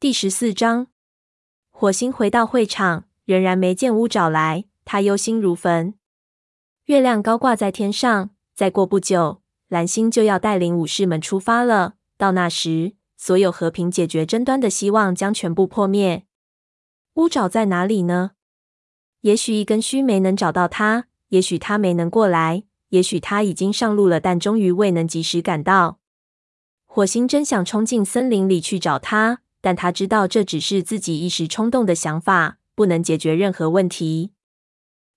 第十四章，火星回到会场，仍然没见乌爪来，他忧心如焚。月亮高挂在天上，再过不久，蓝星就要带领武士们出发了。到那时，所有和平解决争端的希望将全部破灭。乌爪在哪里呢？也许一根须没能找到他，也许他没能过来，也许他已经上路了，但终于未能及时赶到。火星真想冲进森林里去找他，但他知道这只是自己一时冲动的想法，不能解决任何问题。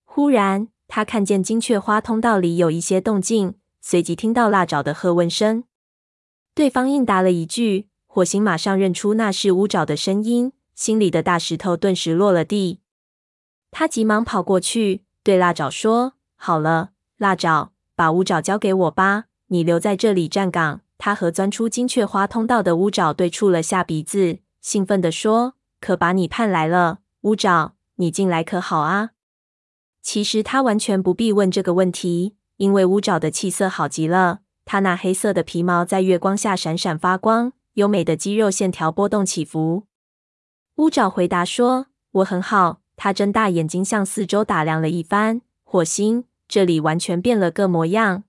忽然，他看见金雀花通道里有一些动静，随即听到辣爪的喝问声。对方应答了一句，火星马上认出那是乌爪的声音，心里的大石头顿时落了地。他急忙跑过去，对辣爪说：“好了，辣爪，把乌爪交给我吧，你留在这里站岗。”他和钻出金雀花通道的乌爪对触了下鼻子，兴奋地说：“可把你盼来了，乌爪，你进来可好啊？”其实他完全不必问这个问题，因为乌爪的气色好极了。他那黑色的皮毛在月光下闪闪发光，优美的肌肉线条波动起伏。乌爪回答说：“我很好。”他睁大眼睛向四周打量了一番，火星，这里完全变了个模样。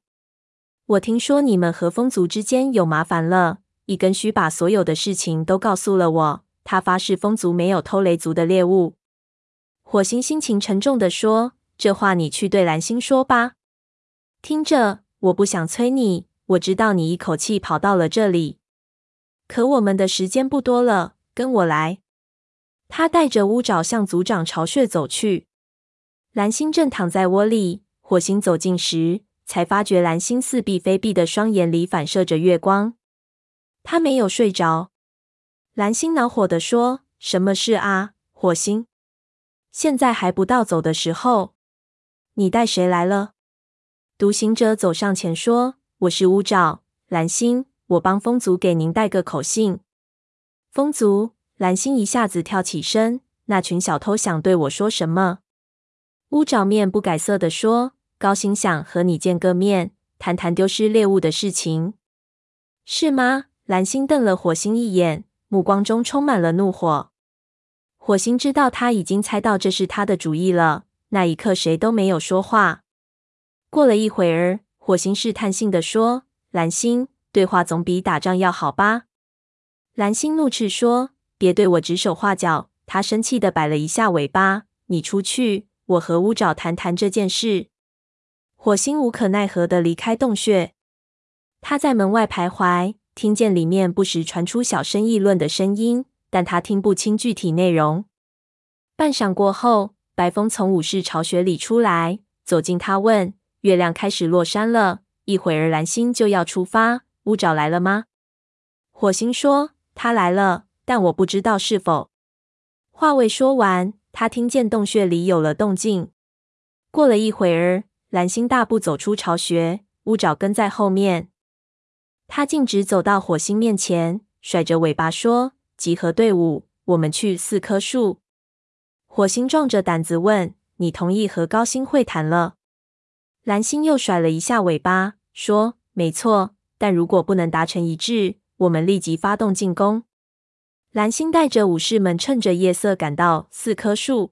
我听说你们和风族之间有麻烦了，一根须把所有的事情都告诉了我。他发誓风族没有偷雷族的猎物。火星心情沉重地说：“这话你去对蓝星说吧。听着，我不想催你，我知道你一口气跑到了这里，可我们的时间不多了，跟我来。”他带着乌爪向族长巢穴走去。蓝星正躺在窝里，火星走近时，才发觉蓝星似闭非闭的双眼里反射着月光。他没有睡着。蓝星恼火地说：“什么事啊，火星？现在还不到走的时候。你带谁来了？”独行者走上前说：“我是乌爪，蓝星，我帮风族给您带个口信。”风族。蓝星一下子跳起身，那群小偷想对我说什么？乌爪面不改色地说：“高星想和你见个面，谈谈丢失猎物的事情，是吗？”蓝星瞪了火星一眼，目光中充满了怒火。火星知道他已经猜到这是他的主意了，那一刻谁都没有说话。过了一会儿，火星试探性地说：“蓝星，对话总比打仗要好吧？”蓝星怒斥说。别对我指手画脚！他生气地摆了一下尾巴。你出去，我和乌爪谈谈这件事。火星无可奈何地离开洞穴。他在门外徘徊，听见里面不时传出小声议论的声音，但他听不清具体内容。半晌过后，白风从武士巢穴里出来，走近他问：“月亮开始落山了，一会儿蓝星就要出发，乌爪来了吗？”火星说：“他来了。”但我不知道是否。话未说完，他听见洞穴里有了动静。过了一会儿，蓝星大步走出巢穴，乌爪跟在后面。他径直走到火星面前，甩着尾巴说：“集合队伍，我们去四棵树。”火星壮着胆子问：“你同意和高星会谈了？”蓝星又甩了一下尾巴，说：“没错，但如果不能达成一致，我们立即发动进攻。”蓝星带着武士们趁着夜色赶到四棵树，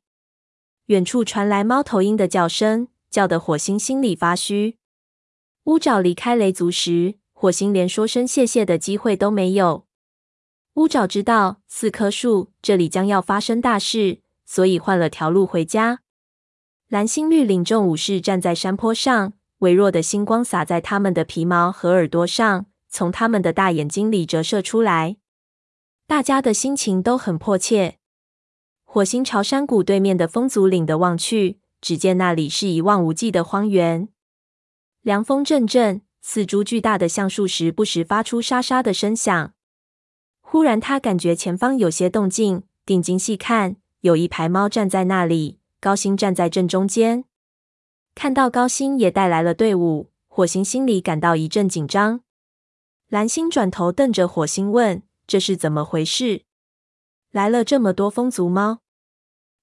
远处传来猫头鹰的叫声，叫得火星心里发虚。乌爪离开雷族时，火星连说声谢谢的机会都没有。乌爪知道四棵树这里将要发生大事，所以换了条路回家。蓝星绿领众武士站在山坡上，微弱的星光洒在他们的皮毛和耳朵上，从他们的大眼睛里折射出来。大家的心情都很迫切。火星朝山谷对面的风族领的望去，只见那里是一望无际的荒原。凉风阵阵，四株巨大的橡树时不时发出沙沙的声响。忽然，他感觉前方有些动静，定睛细看，有一排猫站在那里。高星站在正中间。看到高星也带来了队伍，火星心里感到一阵紧张。蓝星转头瞪着火星问。这是怎么回事？来了这么多风族猫，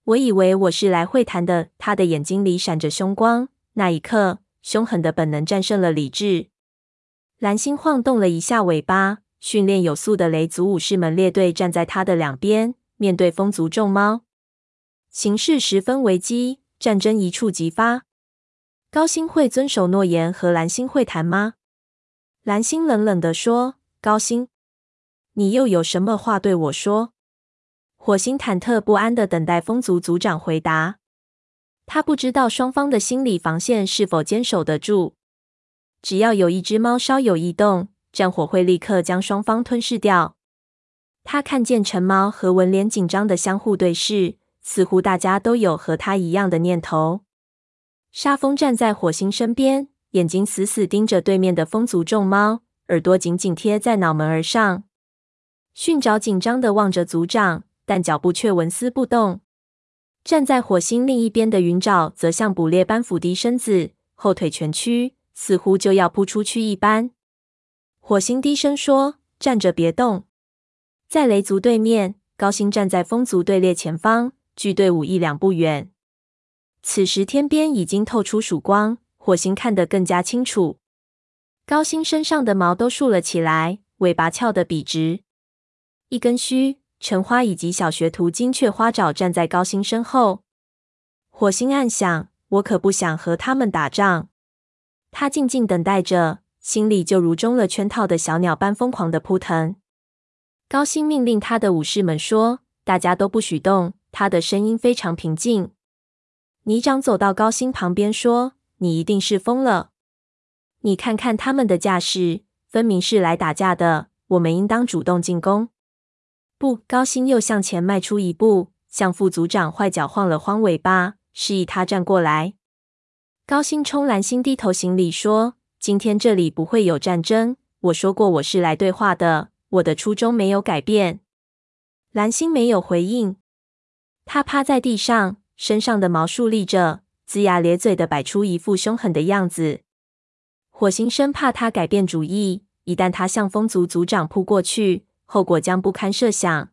我以为我是来会谈的。他的眼睛里闪着凶光，那一刻，凶狠的本能战胜了理智。蓝星晃动了一下尾巴，训练有素的雷族武士们列队站在他的两边，面对风族众猫，形势十分危机，战争一触即发。高星会遵守诺言和蓝星会谈吗？蓝星冷冷地说：“高星，你又有什么话对我说？”火星忐忑不安地等待风族族长回答。他不知道双方的心理防线是否坚守得住。只要有一只猫稍有异动，战火会立刻将双方吞噬掉。他看见陈猫和文脸紧张的相互对视，似乎大家都有和他一样的念头。沙风站在火星身边，眼睛死死盯着对面的风族众猫，耳朵紧紧贴在脑门儿上。训爪紧张地望着族长，但脚步却纹丝不动。站在火星另一边的云爪则像捕猎般俯低身子，后腿蜷曲，似乎就要扑出去一般。火星低声说：“站着别动。”在雷族对面，高星站在风族队列前方，距队伍一两步远。此时天边已经透出曙光，火星看得更加清楚。高星身上的毛都竖了起来，尾巴翘得笔直。一根须、橙花以及小学徒金雀花爪站在高星身后。火星暗想：我可不想和他们打仗。他静静等待着。心里就如中了圈套的小鸟般疯狂的扑腾。高星命令他的武士们说：“大家都不许动。”他的声音非常平静。泥长走到高星旁边说：“你一定是疯了。你看看他们的架势，分明是来打架的。我们应当主动进攻。”不，高星又向前迈出一步，向副组长坏脚晃了晃尾巴，示意他站过来。高星冲蓝星低头行礼说。今天这里不会有战争。我说过我是来对话的，我的初衷没有改变。蓝星没有回应，他趴在地上，身上的毛竖立着，龇牙咧嘴的摆出一副凶狠的样子。火星生怕他改变主意，一旦他向风族族长扑过去，后果将不堪设想。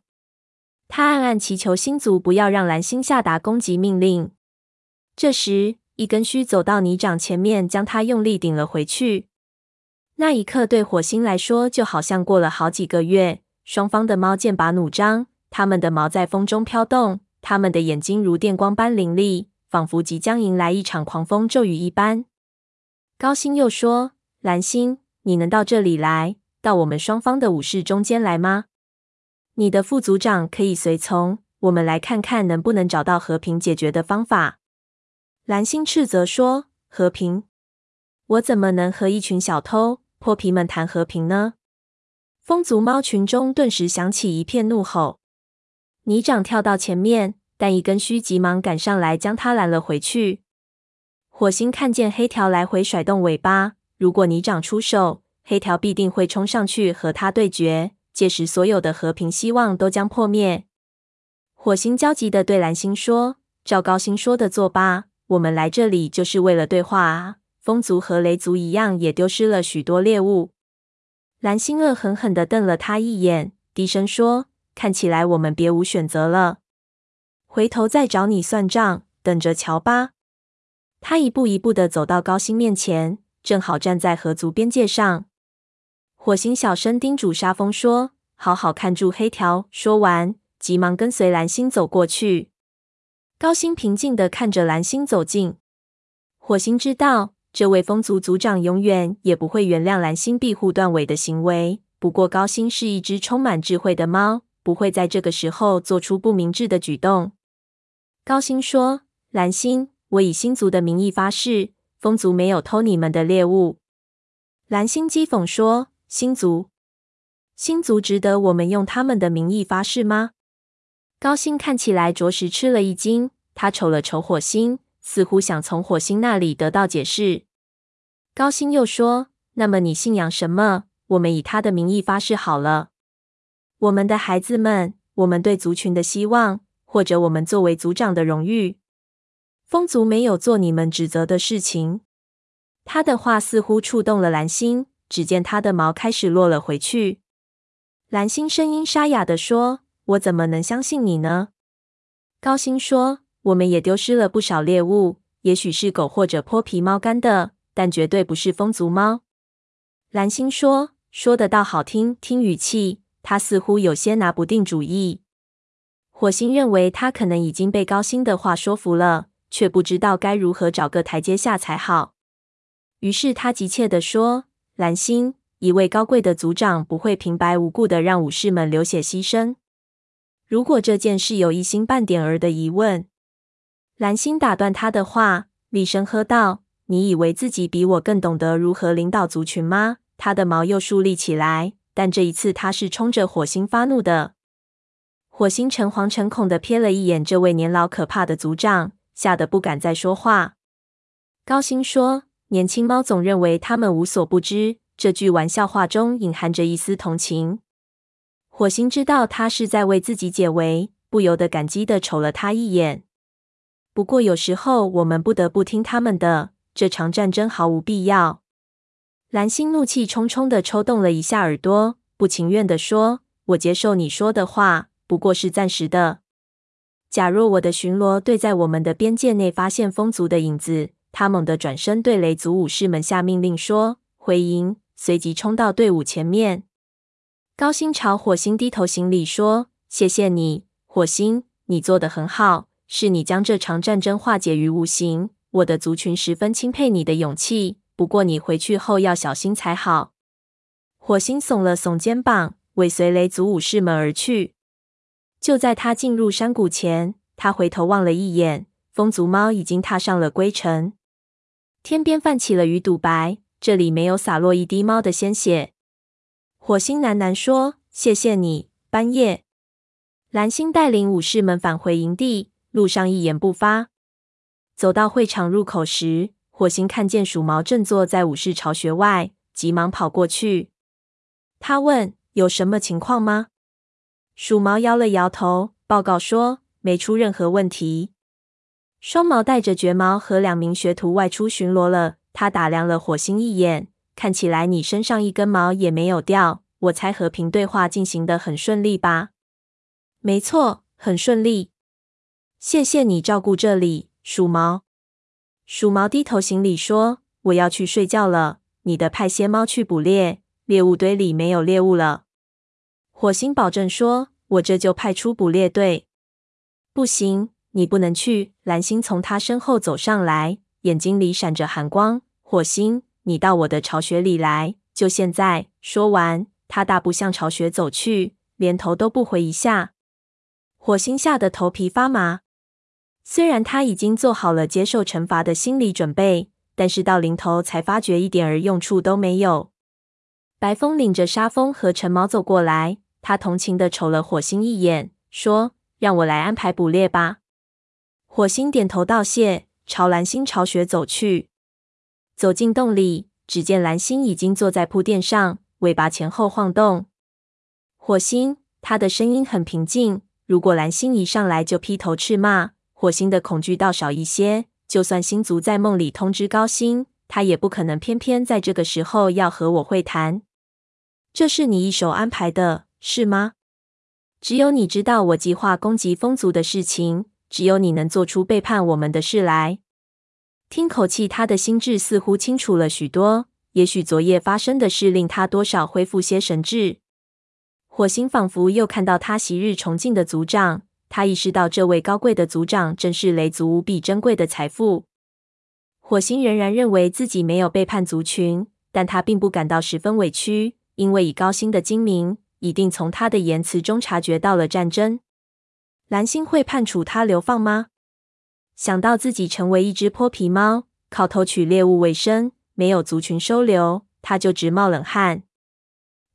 他暗暗祈求星族不要让蓝星下达攻击命令。这时，一根须走到泥掌前面，将它用力顶了回去。那一刻，对火星来说，就好像过了好几个月。双方的猫剑拔弩张，它们的毛在风中飘动，它们的眼睛如电光般凌厉，仿佛即将迎来一场狂风骤雨一般。高星又说：“蓝星，你能到这里来，到我们双方的武士中间来吗？你的副组长可以随从，我们来看看能不能找到和平解决的方法。”蓝星斥责说：“和平？我怎么能和一群小偷、泼皮们谈和平呢？”风族猫群中顿时响起一片怒吼。泥掌跳到前面，但一根须急忙赶上来，将他拦了回去。火星看见黑条来回甩动尾巴，如果泥掌出手，黑条必定会冲上去和他对决，届时所有的和平希望都将破灭。火星焦急的对蓝星说：“照高星说的做吧。”我们来这里就是为了对话啊！风族和雷族一样，也丢失了许多猎物。蓝星恶狠狠地瞪了他一眼，低声说：“看起来我们别无选择了，回头再找你算账，等着瞧吧。”他一步一步的走到高星面前，正好站在河族边界上。火星小声叮嘱沙风说：“好好看住黑条。”说完，急忙跟随蓝星走过去。高星平静地看着蓝星走近，火星知道这位风族族长永远也不会原谅蓝星庇护断尾的行为。不过，高星是一只充满智慧的猫，不会在这个时候做出不明智的举动。高星说：“蓝星，我以星族的名义发誓，风族没有偷你们的猎物。”蓝星讥讽说：“星族，星族值得我们用他们的名义发誓吗？”高星看起来着实吃了一惊，他瞅了瞅火星，似乎想从火星那里得到解释。高星又说：“那么你信仰什么？我们以他的名义发誓好了。我们的孩子们，我们对族群的希望，或者我们作为族长的荣誉。风族没有做你们指责的事情。”他的话似乎触动了蓝星，只见他的毛开始落了回去。蓝星声音沙哑地说。我怎么能相信你呢？高星说：“我们也丢失了不少猎物，也许是狗或者泼皮猫干的，但绝对不是风族猫。”蓝星说：“说的倒好听，听语气，他似乎有些拿不定主意。火星认为他可能已经被高薪的话说服了，却不知道该如何找个台阶下才好。于是他急切地说：“蓝星，一位高贵的族长不会平白无故的让武士们流血牺牲。如果这件事有一星半点儿的疑问。”蓝星打断他的话，厉声喝道：“你以为自己比我更懂得如何领导族群吗？”他的毛又竖立起来，但这一次他是冲着火星发怒的。火星诚惶诚恐地瞥了一眼这位年老可怕的族长，吓得不敢再说话。高星说：“年轻猫总认为他们无所不知。”这句玩笑话中隐含着一丝同情。火星知道他是在为自己解围，不由得感激地瞅了他一眼。不过有时候我们不得不听他们的，这场战争毫无必要。蓝星怒气冲冲地抽动了一下耳朵，不情愿地说：“我接受你说的话。”不过是暂时的。假若我的巡逻队在我们的边界内发现风族的影子，他猛地转身对雷族武士们下命令说：“回营！”随即冲到队伍前面。高星朝火星低头行礼说：“谢谢你，火星，你做的很好，是你将这场战争化解于无形。我的族群十分钦佩你的勇气，不过你回去后要小心才好。”火星耸了耸肩膀，尾随雷族武士们而去。就在他进入山谷前，他回头望了一眼，风族猫已经踏上了归程。天边泛起了鱼肚白，这里没有洒落一滴猫的鲜血。火星喃喃说：“谢谢你，斑叶。”蓝星带领武士们返回营地，路上一言不发。走到会场入口时，火星看见鼠毛正坐在武士巢穴外，急忙跑过去。他问：“有什么情况吗？”鼠毛摇了摇头，报告说没出任何问题。双毛带着绝毛和两名学徒外出巡逻了。他打量了火星一眼，看起来你身上一根毛也没有掉。我猜和平对话进行得很顺利吧？没错，很顺利。谢谢你照顾这里，鼠毛。鼠毛低头行礼说：“我要去睡觉了。你的派些猫去捕猎，猎物堆里没有猎物了。”火星保证说：“我这就派出捕猎队。”不行，你不能去。蓝星从他身后走上来，眼睛里闪着寒光。火星，你到我的巢穴里来，就现在！说完，他大步向巢穴走去，连头都不回一下。火星吓得头皮发麻。虽然他已经做好了接受惩罚的心理准备，但是到临头才发觉一点儿用处都没有。白风领着沙风和陈毛走过来。他同情地瞅了火星一眼，说：“让我来安排捕猎吧。”火星点头道谢，朝蓝星巢穴走去。走进洞里，只见蓝星已经坐在铺垫上，尾巴前后晃动。火星，他的声音很平静。如果蓝星一上来就劈头斥骂，火星的恐惧倒少一些。就算星族在梦里通知高星，他也不可能偏偏在这个时候要和我会谈。这是你一手安排的。是吗？只有你知道我计划攻击风族的事情，只有你能做出背叛我们的事来。听口气，他的心智似乎清楚了许多。也许昨夜发生的事令他多少恢复些神智。火星仿佛又看到他昔日崇敬的族长，他意识到这位高贵的族长正是雷族无比珍贵的财富。火星仍然认为自己没有背叛族群，但他并不感到十分委屈，因为以高星的精明。一定从他的言辞中察觉到了战争。蓝星会判处他流放吗？想到自己成为一只泼皮猫，靠偷取猎物为生，没有族群收留，他就直冒冷汗。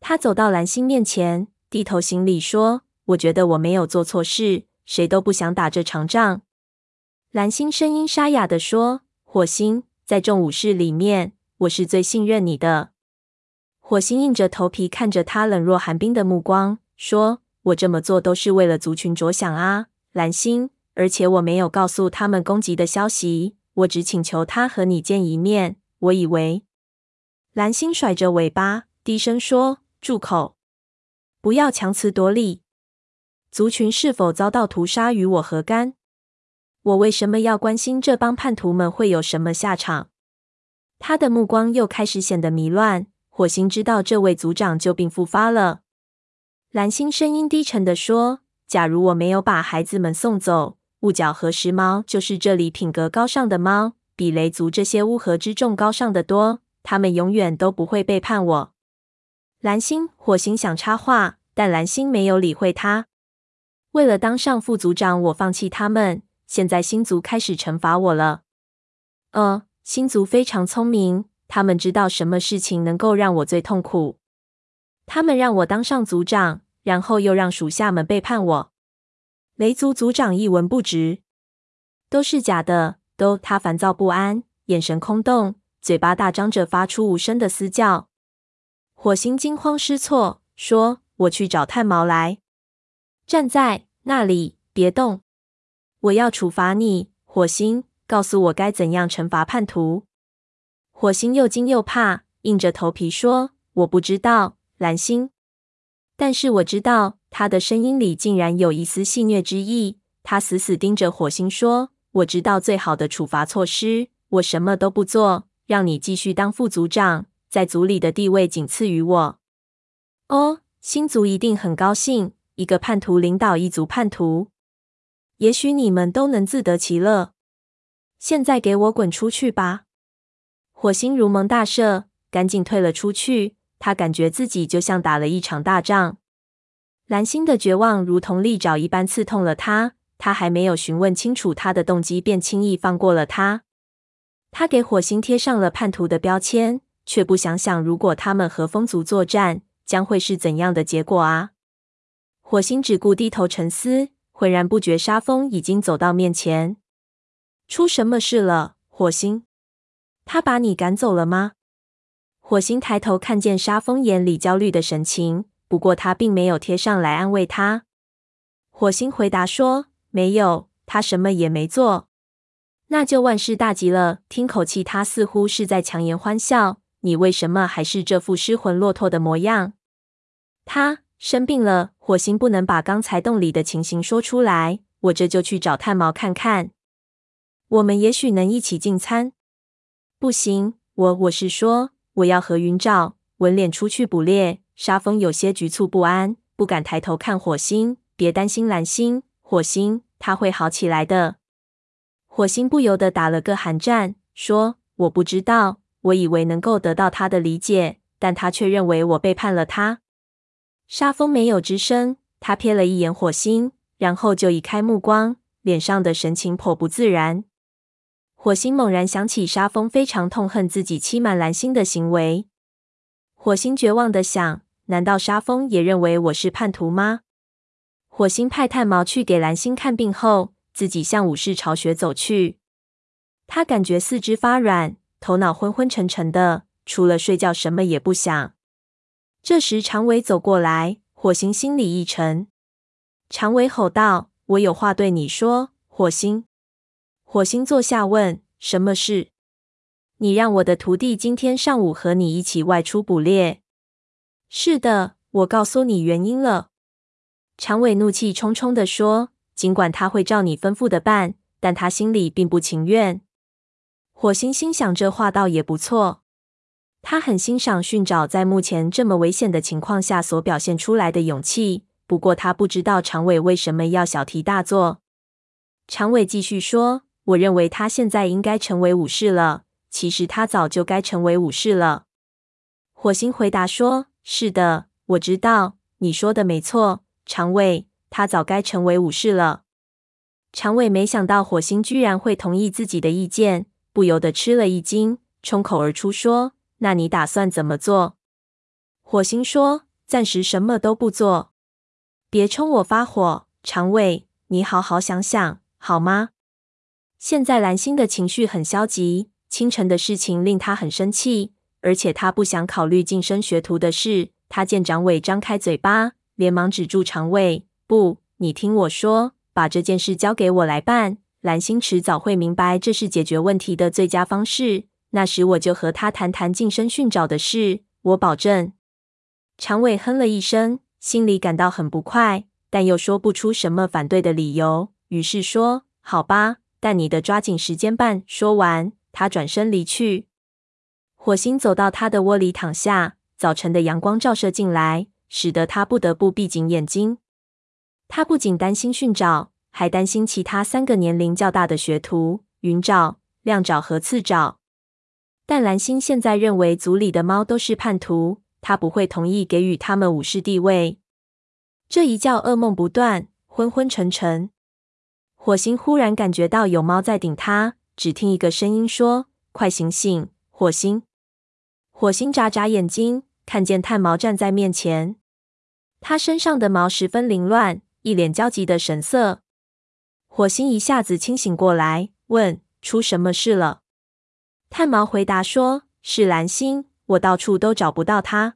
他走到蓝星面前，低头行礼说：“我觉得我没有做错事，谁都不想打这场仗。”蓝星声音沙哑地说：“火星，在众武士里面，我是最信任你的。”火星硬着头皮看着他冷若寒冰的目光，说：“我这么做都是为了族群着想啊，蓝星。而且我没有告诉他们攻击的消息，我只请求他和你见一面。我以为……”蓝星甩着尾巴，低声说：“住口！不要强词夺理。族群是否遭到屠杀与我何干？我为什么要关心这帮叛徒们会有什么下场？”他的目光又开始显得迷乱。火星知道这位族长旧病复发了。蓝星声音低沉地说：“假如我没有把孩子们送走，雾角和石猫就是这里品格高尚的猫，比雷族这些乌合之众高尚得多。他们永远都不会背叛我。”蓝星、火星想插话，但蓝星没有理会他。为了当上副族长，我放弃他们。现在星族开始惩罚我了。呃，星族非常聪明，他们知道什么事情能够让我最痛苦。他们让我当上族长，然后又让属下们背叛我。雷族族长一文不值，都是假的。都，他烦躁不安，眼神空洞，嘴巴大张着，发出无声的嘶叫。火星惊慌失措，说：“我去找炭毛来，站在那里，别动。”我要处罚你，火星，告诉我该怎样惩罚叛徒。火星又惊又怕，硬着头皮说：“我不知道。”蓝星，但是我知道。他的声音里竟然有一丝戏谑之意。他死死盯着火星说：“我知道最好的处罚措施，我什么都不做，让你继续当副组长，在组里的地位仅次于我。”哦，星族一定很高兴，一个叛徒领导一族叛徒。也许你们都能自得其乐。现在给我滚出去吧！火星如蒙大赦，赶紧退了出去。他感觉自己就像打了一场大仗。蓝星的绝望如同利爪一般刺痛了他。他还没有询问清楚他的动机，便轻易放过了他。他给火星贴上了叛徒的标签，却不想想如果他们和风族作战，将会是怎样的结果啊！火星只顾低头沉思。浑然不觉，沙风已经走到面前。出什么事了，火星？他把你赶走了吗？火星抬头看见沙风眼里焦虑的神情，不过他并没有贴上来安慰他。火星回答说：“没有，他什么也没做。”那就万事大吉了。听口气，他似乎是在强颜欢笑。你为什么还是这副失魂落魄的模样？他。生病了，火星不能把刚才洞里的情形说出来。我这就去找炭毛看看。我们也许能一起进餐。不行，我我是说，我要和云沼、文脸出去捕猎。沙风有些局促不安，不敢抬头看火星。别担心，蓝星，火星，他会好起来的。火星不由得打了个寒战，说：“我不知道，我以为能够得到他的理解，但他却认为我背叛了他。”沙风没有吱声，他瞥了一眼火星，然后就移开目光，脸上的神情颇不自然。火星猛然想起沙风非常痛恨自己欺瞒蓝星的行为。火星绝望地想：难道沙风也认为我是叛徒吗？火星派炭毛去给蓝星看病后，自己向武士巢穴走去。他感觉四肢发软，头脑昏昏沉沉的，除了睡觉什么也不想。这时，长尾走过来，火星心里一沉。长尾吼道：“我有话对你说，火星。”火星坐下问：“什么事？”“你让我的徒弟今天上午和你一起外出捕猎。”“是的，我告诉你原因了。”长尾怒气冲冲地说：“尽管他会照你吩咐的办，但他心里并不情愿。”火星心想：这话倒也不错。他很欣赏训爪在目前这么危险的情况下所表现出来的勇气，不过他不知道长尾为什么要小题大做。长尾继续说：“我认为他现在应该成为武士了。其实他早就该成为武士了。”火星回答说：“是的，我知道，你说的没错，长尾，他早该成为武士了。”长尾没想到火星居然会同意自己的意见，不由得吃了一惊，冲口而出说。那你打算怎么做？火星说：“暂时什么都不做。”别冲我发火，长尾，你好好想想，好吗？现在蓝星的情绪很消极，清晨的事情令他很生气，而且他不想考虑晋升学徒的事。他见长尾张开嘴巴，连忙止住长尾：“不，你听我说，把这件事交给我来办。蓝星迟早会明白，这是解决问题的最佳方式。”那时我就和他谈谈晋升训爪的事，我保证。长尾哼了一声，心里感到很不快，但又说不出什么反对的理由，于是说：“好吧，但你得抓紧时间办。”说完，他转身离去。火星走到他的窝里躺下，早晨的阳光照射进来，使得他不得不闭紧眼睛。他不仅担心驯爪，还担心其他三个年龄较大的学徒——云爪、亮爪和刺爪。但蓝星现在认为族里的猫都是叛徒，他不会同意给予他们武士地位。这一觉噩梦不断，昏昏沉沉。火星忽然感觉到有猫在顶他，只听一个声音说：“快醒醒，火星！”火星眨眨眼睛，看见炭毛站在面前，他身上的毛十分凌乱。一脸焦急的神色，火星一下子清醒过来，问：“出什么事了？”炭毛回答说：“是蓝星，我到处都找不到他。”